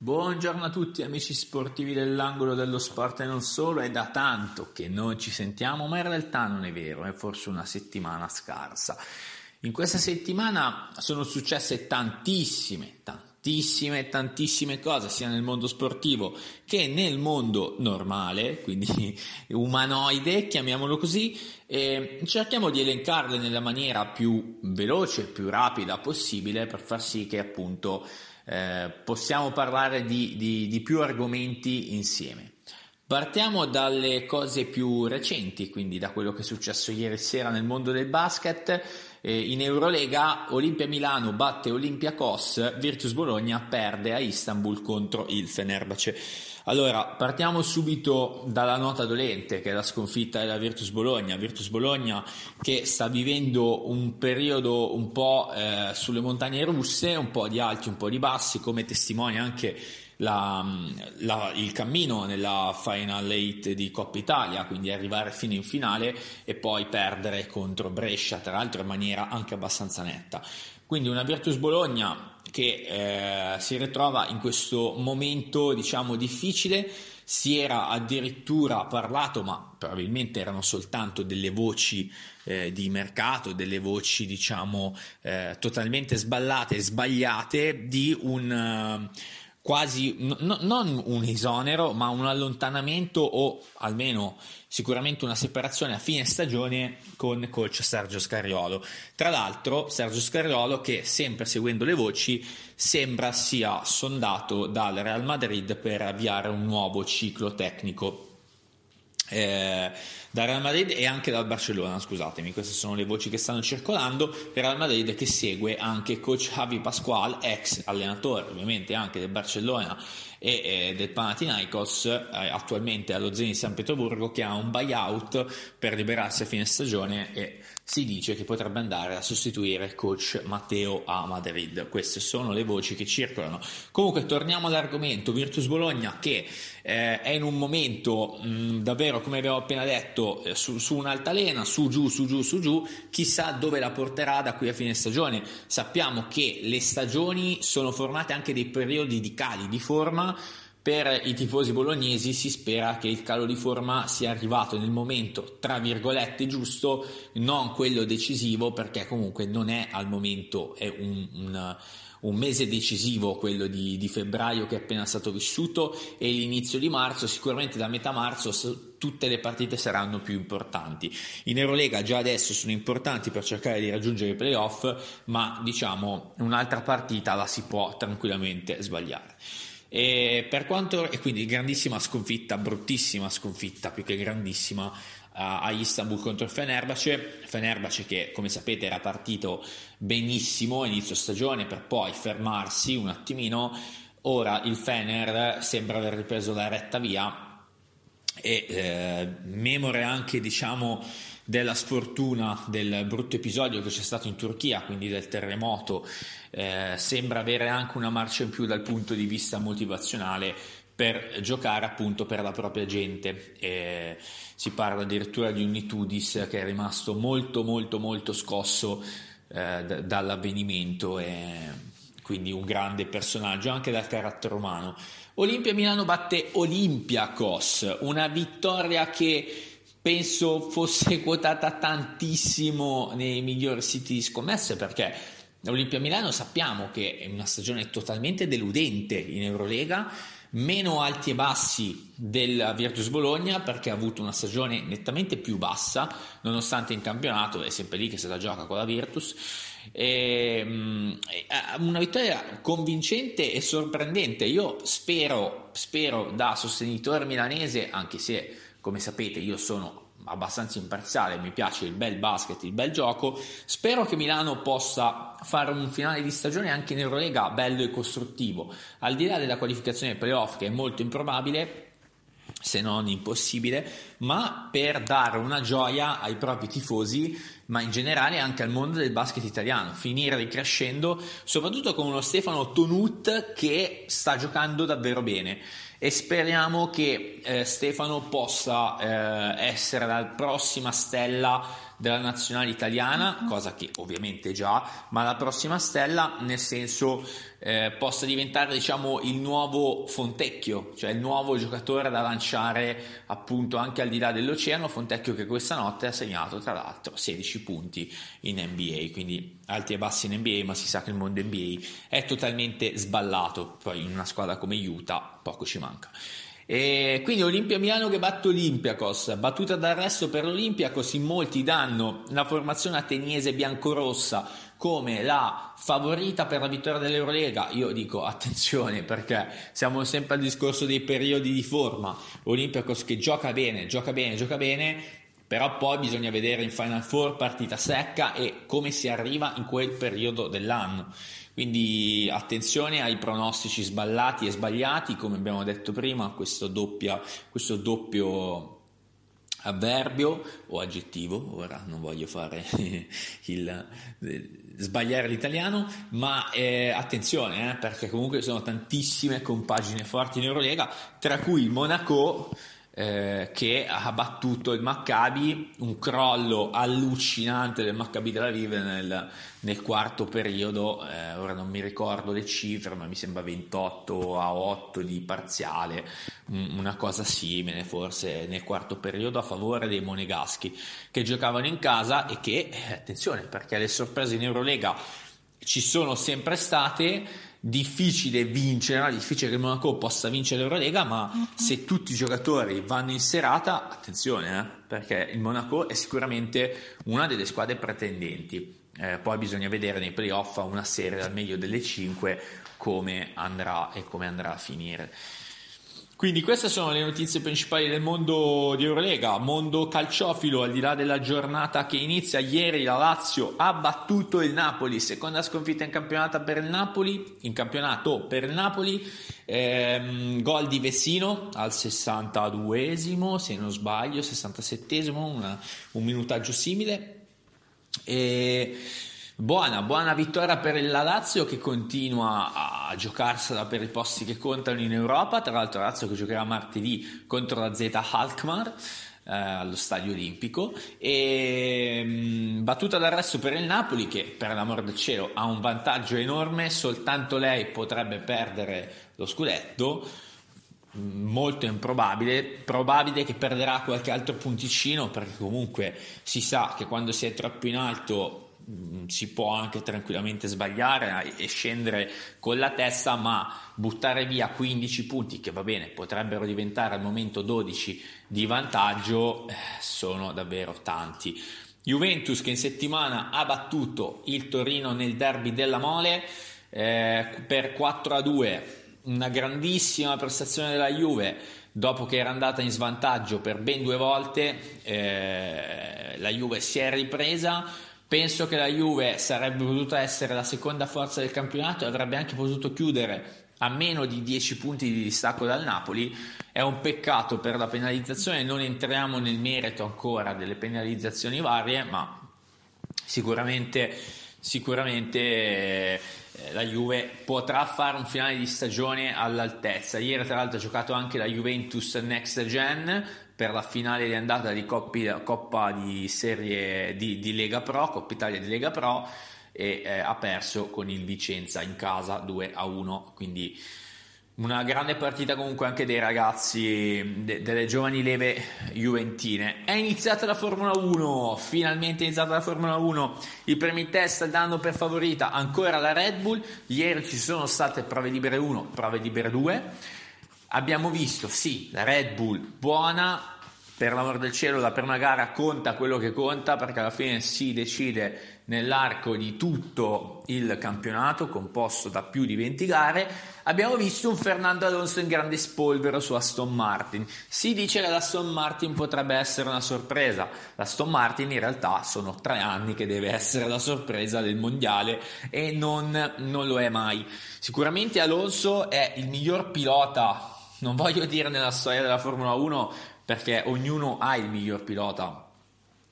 Buongiorno a tutti amici sportivi dell'angolo dello sport e non solo, è da tanto che non ci sentiamo, ma in realtà non è vero, è forse una settimana scarsa. In questa settimana sono successe tantissime, tantissime, tantissime cose, sia nel mondo sportivo che nel mondo normale, quindi umanoide, chiamiamolo così, e cerchiamo di elencarle nella maniera più veloce, più rapida possibile per far sì che appunto eh, possiamo parlare di, di, di più argomenti insieme. Partiamo dalle cose più recenti, quindi da quello che è successo ieri sera nel mondo del basket. Eh, in Eurolega Olimpia Milano batte Olimpia Kos, Virtus Bologna perde a Istanbul contro il Fenerbahce. Allora, partiamo subito dalla nota dolente, che è la sconfitta della Virtus Bologna. Virtus Bologna che sta vivendo un periodo un po' eh, sulle montagne russe, un po' di alti, un po' di bassi, come testimonia anche la, la, il cammino nella Final 8 di Coppa Italia, quindi arrivare fino in finale e poi perdere contro Brescia, tra l'altro in maniera anche abbastanza netta. Quindi una Virtus Bologna che eh, si ritrova in questo momento diciamo difficile. Si era addirittura parlato ma probabilmente erano soltanto delle voci eh, di mercato delle voci diciamo eh, totalmente sballate e sbagliate di un quasi no, non un esonero, ma un allontanamento o almeno sicuramente una separazione a fine stagione con coach Sergio Scariolo. Tra l'altro, Sergio Scariolo, che sempre seguendo le voci, sembra sia sondato dal Real Madrid per avviare un nuovo ciclo tecnico eh, dal Real Madrid e anche dal Barcellona, scusatemi, queste sono le voci che stanno circolando. Il Real Madrid che segue anche coach Javi Pasquale, ex allenatore ovviamente anche del Barcellona e eh, del Panathinaikos, eh, attualmente allo Zenit San Pietroburgo, che ha un buyout per liberarsi a fine stagione e si dice che potrebbe andare a sostituire coach Matteo a Madrid. Queste sono le voci che circolano. Comunque torniamo all'argomento Virtus Bologna che eh, è in un momento mh, davvero, come abbiamo appena detto, eh, su, su, un'altalena, su giù, su giù, su giù, chissà dove la porterà da qui a fine stagione. Sappiamo che le stagioni sono formate anche dei periodi di cali di forma per i tifosi bolognesi si spera che il calo di forma sia arrivato nel momento, tra virgolette, giusto, non quello decisivo, perché comunque non è al momento è un, un, un mese decisivo quello di, di, febbraio che è appena stato vissuto e l'inizio di marzo, sicuramente da metà marzo tutte le partite saranno più importanti. In Eurolega già adesso sono importanti per cercare di raggiungere i playoff, ma diciamo un'altra partita la si può tranquillamente sbagliare. E per quanto, e quindi grandissima sconfitta, bruttissima sconfitta, più che grandissima, a Istanbul contro il Fenerbahce. Fenerbahce che, come sapete, era partito benissimo inizio stagione per poi fermarsi un attimino. Ora il Fener sembra aver ripreso la retta via e eh, memore anche, diciamo, della sfortuna del brutto episodio che c'è stato in Turchia, quindi del terremoto, eh, sembra avere anche una marcia in più dal punto di vista motivazionale per giocare appunto per la propria gente. Eh, si parla addirittura di un Nitudis che è rimasto molto molto molto scosso eh, d- dall'avvenimento e quindi un grande personaggio anche dal carattere umano. Olimpia Milano batte Olympiacos, una vittoria che penso fosse quotata tantissimo nei migliori siti di scommesse perché l'Olimpia Milano sappiamo che è una stagione totalmente deludente in Eurolega, meno alti e bassi del Virtus Bologna perché ha avuto una stagione nettamente più bassa, nonostante in campionato è sempre lì che se la gioca con la Virtus. E, um, una vittoria convincente e sorprendente. Io spero, spero da sostenitore milanese, anche se come sapete io sono abbastanza imparziale, mi piace il bel basket, il bel gioco. Spero che Milano possa fare un finale di stagione anche in Eurolega bello e costruttivo. Al di là della qualificazione playoff, che è molto improbabile, se non impossibile, ma per dare una gioia ai propri tifosi, ma in generale anche al mondo del basket italiano, finire ricrescendo, soprattutto con uno Stefano Tonut che sta giocando davvero bene e speriamo che eh, Stefano possa eh, essere la prossima stella della nazionale italiana, cosa che ovviamente già, ma la prossima stella nel senso eh, possa diventare diciamo il nuovo Fontecchio, cioè il nuovo giocatore da lanciare appunto anche al di là dell'oceano, Fontecchio che questa notte ha segnato tra l'altro 16 punti in NBA, quindi alti e bassi in NBA, ma si sa che il mondo NBA è totalmente sballato, poi in una squadra come Utah poco ci manca. E quindi Olimpia Milano che batte Olympiacos, battuta d'arresto per l'Olympiacos, in molti danno la formazione ateniese biancorossa come la favorita per la vittoria dell'Eurolega. Io dico attenzione perché siamo sempre al discorso dei periodi di forma. Olympiacos che gioca bene, gioca bene, gioca bene, però poi bisogna vedere in Final Four partita secca e come si arriva in quel periodo dell'anno. Quindi attenzione ai pronostici sballati e sbagliati, come abbiamo detto prima, questo, doppia, questo doppio avverbio o aggettivo, ora non voglio fare il sbagliare l'italiano, ma eh, attenzione eh, perché comunque sono tantissime compagine forti in Eurolega, tra cui Monaco eh, che ha battuto il Maccabi, un crollo allucinante del Maccabi della Vive nel, nel quarto periodo, eh, ora non mi ricordo le cifre, ma mi sembra 28 a 8 di parziale, una cosa simile forse nel quarto periodo a favore dei monegaschi che giocavano in casa e che, eh, attenzione, perché le sorprese in Eurolega ci sono sempre state difficile vincere, difficile che il Monaco possa vincere l'Eurolega, ma uh-huh. se tutti i giocatori vanno in serata, attenzione, eh, perché il Monaco è sicuramente una delle squadre pretendenti. Eh, poi bisogna vedere nei playoff una serie dal meglio delle 5 come andrà e come andrà a finire. Quindi queste sono le notizie principali del mondo di Eurolega, mondo calciofilo, al di là della giornata che inizia ieri la Lazio ha battuto il Napoli, seconda sconfitta in campionato per il Napoli, in campionato per il Napoli, ehm, gol di Vessino al 62esimo, se non sbaglio, 67esimo, una, un minutaggio simile. E Buona, buona vittoria per la Lazio che continua a giocarsela per i posti che contano in Europa. Tra l'altro, Lazio che giocherà martedì contro la Z Alkmaar eh, allo stadio olimpico. E mh, mm, battuta d'arresto per il Napoli che, per l'amor del cielo, ha un vantaggio enorme. Soltanto lei potrebbe perdere lo scudetto mm, molto improbabile, probabile che perderà qualche altro punticino perché comunque si sa che quando si è troppo in alto si può anche tranquillamente sbagliare e scendere con la testa, ma buttare via 15 punti che va bene, potrebbero diventare al momento 12 di vantaggio, eh, sono davvero tanti. Juventus che in settimana ha battuto il Torino nel derby della Mole eh, per 4 a 2, una grandissima prestazione della Juve dopo che era andata in svantaggio per ben due volte, eh, la Juve si è ripresa Penso che la Juve sarebbe potuta essere la seconda forza del campionato e avrebbe anche potuto chiudere a meno di 10 punti di distacco dal Napoli. È un peccato per la penalizzazione, non entriamo nel merito ancora delle penalizzazioni varie, ma sicuramente, sicuramente eh, la Juve potrà fare un finale di stagione all'altezza. Ieri tra l'altro ha giocato anche la Juventus Next Gen, per la finale di andata di Coppi, Coppa di Serie di, di, Lega Pro, Coppa Italia di Lega Pro e eh, ha perso con il Vicenza in casa 2 a 1 quindi una grande partita comunque anche dei ragazzi de, delle giovani leve juventine. È iniziata la Formula 1 finalmente è iniziata la Formula 1 i primi test danno per favorita ancora la Red Bull. Ieri ci sono state prove libere 1 prove libere 2 Abbiamo visto, sì, la Red Bull buona, per l'amor del cielo la prima gara conta quello che conta perché alla fine si decide nell'arco di tutto il campionato composto da più di 20 gare. Abbiamo visto un Fernando Alonso in grande spolvero su Aston Martin. Si dice che l'Aston Martin potrebbe essere una sorpresa. l'Aston Martin in realtà sono tre anni che deve essere la sorpresa del mondiale e non, non lo è mai. Sicuramente Alonso è il miglior pilota non voglio dire nella storia della Formula 1 perché ognuno ha il miglior pilota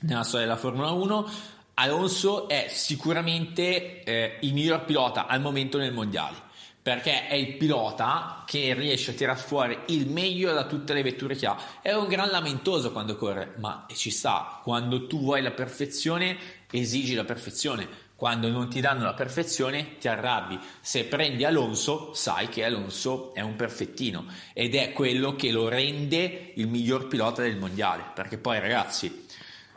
nella storia della Formula 1. Alonso è sicuramente eh, il miglior pilota al momento nel mondiale perché è il pilota che riesce a tirare fuori il meglio da tutte le vetture che ha. È un gran lamentoso quando corre, ma ci sta. Quando tu vuoi la perfezione, esigi la perfezione. Quando non ti danno la perfezione, ti arrabbi. Se prendi Alonso, sai che Alonso è un perfettino ed è quello che lo rende il miglior pilota del mondiale. Perché poi, ragazzi,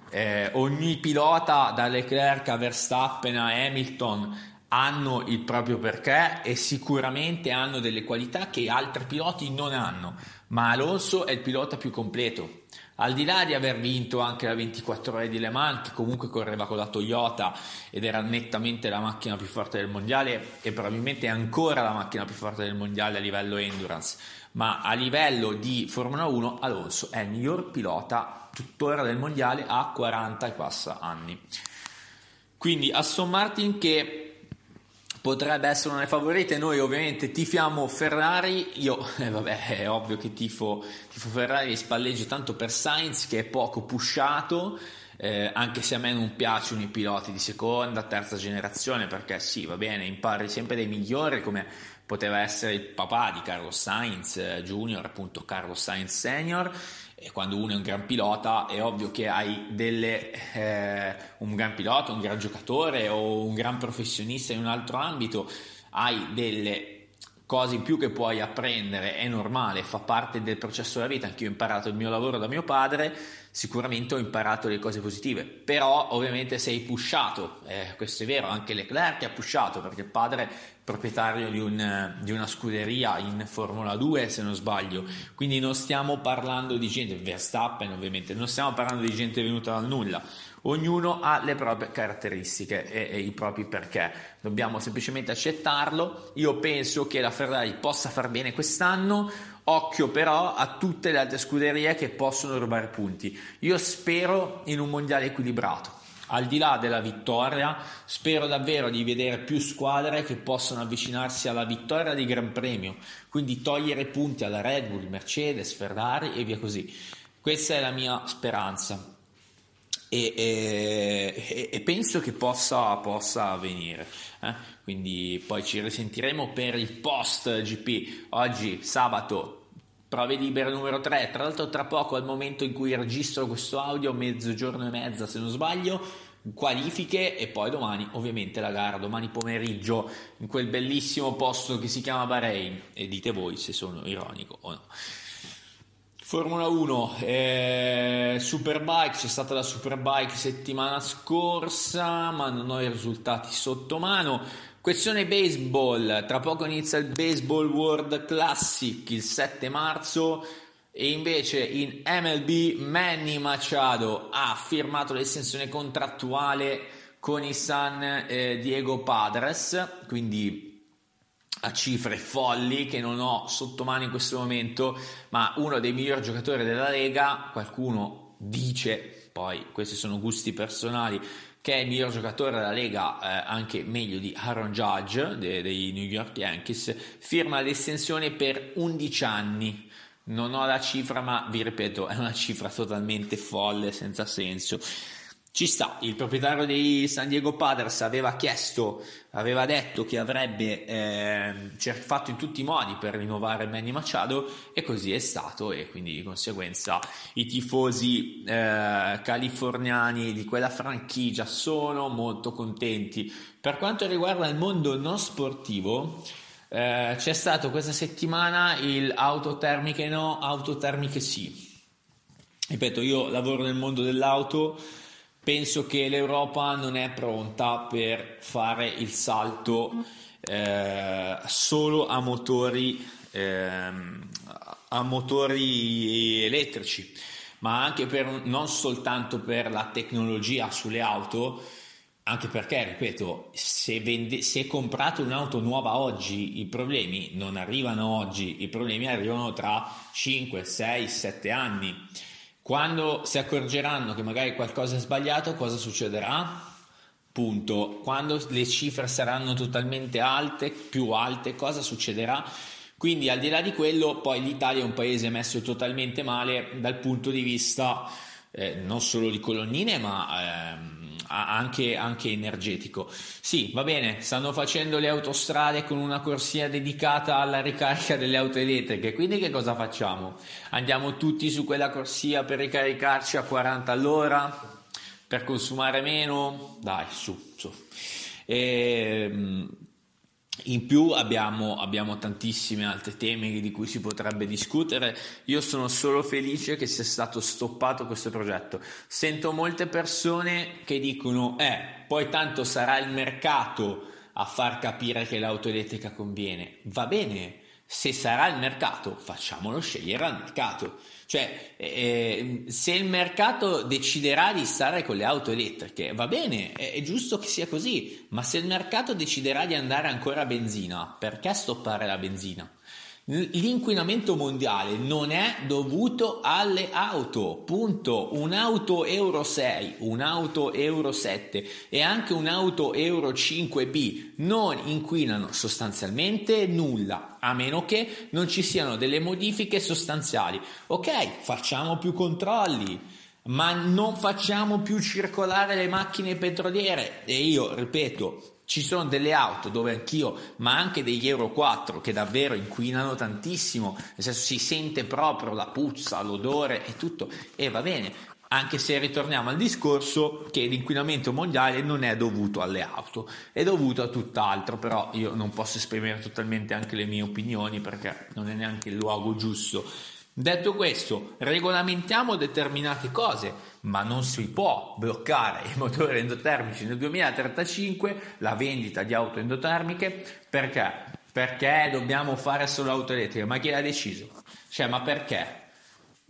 eh, ogni pilota, da Leclerc a Verstappen a Hamilton, hanno il proprio perché e sicuramente hanno delle qualità che altri piloti non hanno, ma Alonso è il pilota più completo. Al di là di aver vinto anche la 24 ore di Le Mans, che comunque correva con la Toyota ed era nettamente la macchina più forte del mondiale e probabilmente ancora la macchina più forte del mondiale a livello endurance, ma a livello di Formula 1 Alonso è il miglior pilota tuttora del mondiale a 40 e passa anni. Quindi Aston Martin che potrebbe essere una delle favorite. Noi ovviamente tifiamo Ferrari, io eh, vabbè è ovvio che tifo, tifo Ferrari e spalleggio tanto per Sainz che è poco pushato. Eh, anche se a me non piacciono i piloti di seconda, terza generazione, perché sì, va bene, impari sempre dei migliori, come poteva essere il papà di Carlos Sainz eh, Junior, appunto Carlos Sainz Senior, e quando uno è un gran pilota è ovvio che hai delle, eh, un gran pilota, un gran giocatore o un gran professionista in un altro ambito, hai delle cose in più che puoi apprendere, è normale, fa parte del processo della vita, anche io ho imparato il mio lavoro da mio padre, sicuramente ho imparato le cose positive, però ovviamente sei pushato, eh, questo è vero, anche Leclerc ha pushato perché il padre è proprietario di, un, di, una scuderia in Formula 2 se non sbaglio, quindi non stiamo parlando di gente, Verstappen ovviamente, non stiamo parlando di gente venuta dal nulla, ognuno ha le proprie caratteristiche e, e, i propri perché, dobbiamo semplicemente accettarlo, io penso che la Ferrari possa far bene quest'anno, Occhio però a tutte le altre scuderie che possono rubare punti. Io spero in un mondiale equilibrato. Al di là della vittoria, spero davvero di vedere più squadre che possono avvicinarsi alla vittoria di Gran Premio, quindi togliere punti alla Red Bull, Mercedes, Ferrari e via così. Questa è la mia speranza. E, e, e, penso che possa, possa avvenire. Eh? Quindi poi ci risentiremo per il post GP. Oggi sabato prove libere numero 3. Tra l'altro, tra poco, al momento in cui registro questo audio, mezzogiorno e mezza se non sbaglio, qualifiche e poi domani ovviamente la gara domani pomeriggio in quel bellissimo posto che si chiama Bahrain e dite voi se sono ironico o no Formula 1, eh, Superbike, c'è stata la Superbike settimana scorsa, ma non ho i risultati sotto mano. Questione baseball, tra poco inizia il Baseball World Classic il 7 marzo e invece in MLB Manny Machado ha firmato l'estensione contrattuale con i San eh, Diego Padres, quindi a cifre folli che non ho sotto mano in questo momento, ma uno dei migliori giocatori della Lega, qualcuno dice, poi questi sono gusti personali, che è il miglior giocatore della Lega, eh, anche meglio di Aaron Judge dei, dei New York Yankees, firma l'estensione per 11 anni. Non ho la cifra, ma vi ripeto, è una cifra totalmente folle, senza senso. Ci sta, il proprietario dei San Diego Padres aveva chiesto, aveva detto che avrebbe eh, fatto in tutti i modi per rinnovare Manny Machado e così è stato e quindi di conseguenza i tifosi eh, californiani di quella franchigia sono molto contenti. Per quanto riguarda il mondo non sportivo, eh, c'è stato questa settimana il autotermiche no, autotermiche sì. Ripeto, io lavoro nel mondo dell'auto penso che l'Europa non è pronta per fare il salto eh, solo a motori, eh, a motori elettrici, ma anche per, non soltanto per la tecnologia sulle auto, anche perché, ripeto, se, vende, se comprate un'auto nuova oggi, i problemi non arrivano oggi, i problemi arrivano tra 5, 6, 7 anni. Quando si accorgeranno che magari qualcosa è sbagliato, cosa succederà? Punto. Quando le cifre saranno totalmente alte, più alte, cosa succederà? Quindi al di là di quello, poi l'Italia è un paese messo totalmente male dal punto di vista eh, non solo di colonnine, ma ehm, anche, anche, energetico. Sì, va bene, stanno facendo le autostrade con una corsia dedicata alla ricarica delle auto elettriche, quindi che cosa facciamo? Andiamo tutti su quella corsia per ricaricarci a 40 all'ora? Per consumare meno? Dai, su, su. E, ehm, in più abbiamo, abbiamo tantissimi altri temi di cui si potrebbe discutere. Io sono solo felice che sia stato stoppato questo progetto. Sento molte persone che dicono: Eh, poi tanto sarà il mercato a far capire che l'auto elettrica conviene. Va bene, se sarà il mercato, facciamolo scegliere al mercato. Cioè, eh, se il mercato deciderà di stare con le auto elettriche, va bene, è, è, giusto che sia così, ma se il mercato deciderà di andare ancora a benzina, perché stoppare la benzina? L'inquinamento mondiale non è dovuto alle auto, punto. Un'auto Euro 6, un'auto Euro 7 e anche un'auto Euro 5B non inquinano sostanzialmente nulla, a meno che non ci siano delle modifiche sostanziali. Ok, facciamo più controlli, ma non facciamo più circolare le macchine petroliere. E io ripeto, ci sono delle auto dove anch'io, ma anche degli Euro 4 che davvero inquinano tantissimo, nel senso si sente proprio la puzza, l'odore e tutto, e va bene. Anche se ritorniamo al discorso che l'inquinamento mondiale non è dovuto alle auto, è dovuto a tutt'altro, però io non posso esprimere totalmente anche le mie opinioni perché non è neanche il luogo giusto Detto questo, regolamentiamo determinate cose, ma non si può bloccare i motori endotermici nel 2035, la vendita di auto endotermiche, perché? Perché dobbiamo fare solo auto elettriche? Ma chi l'ha deciso? Cioè, ma perché?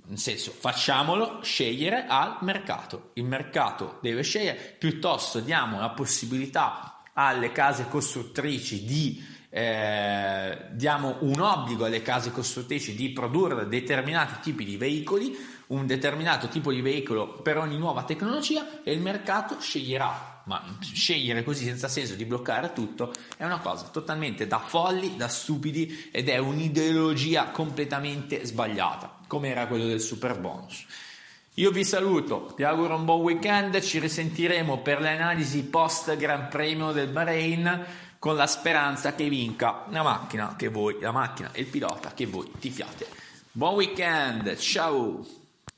Nel senso, facciamolo scegliere al mercato. Il mercato deve scegliere, piuttosto diamo la possibilità alle case costruttrici di eh, diamo un obbligo alle case costruttrici di produrre determinati tipi di veicoli, un determinato tipo di veicolo per ogni nuova tecnologia e il mercato sceglierà. Ma scegliere così senza senso di bloccare tutto è una cosa totalmente da folli, da stupidi ed è un'ideologia completamente sbagliata, come era quello del super bonus. Io vi saluto, vi auguro un buon weekend, ci risentiremo per le analisi post Gran Premio del Bahrain con la speranza che vinca la macchina che voi, la macchina e il pilota che voi tifiate. Buon weekend, ciao!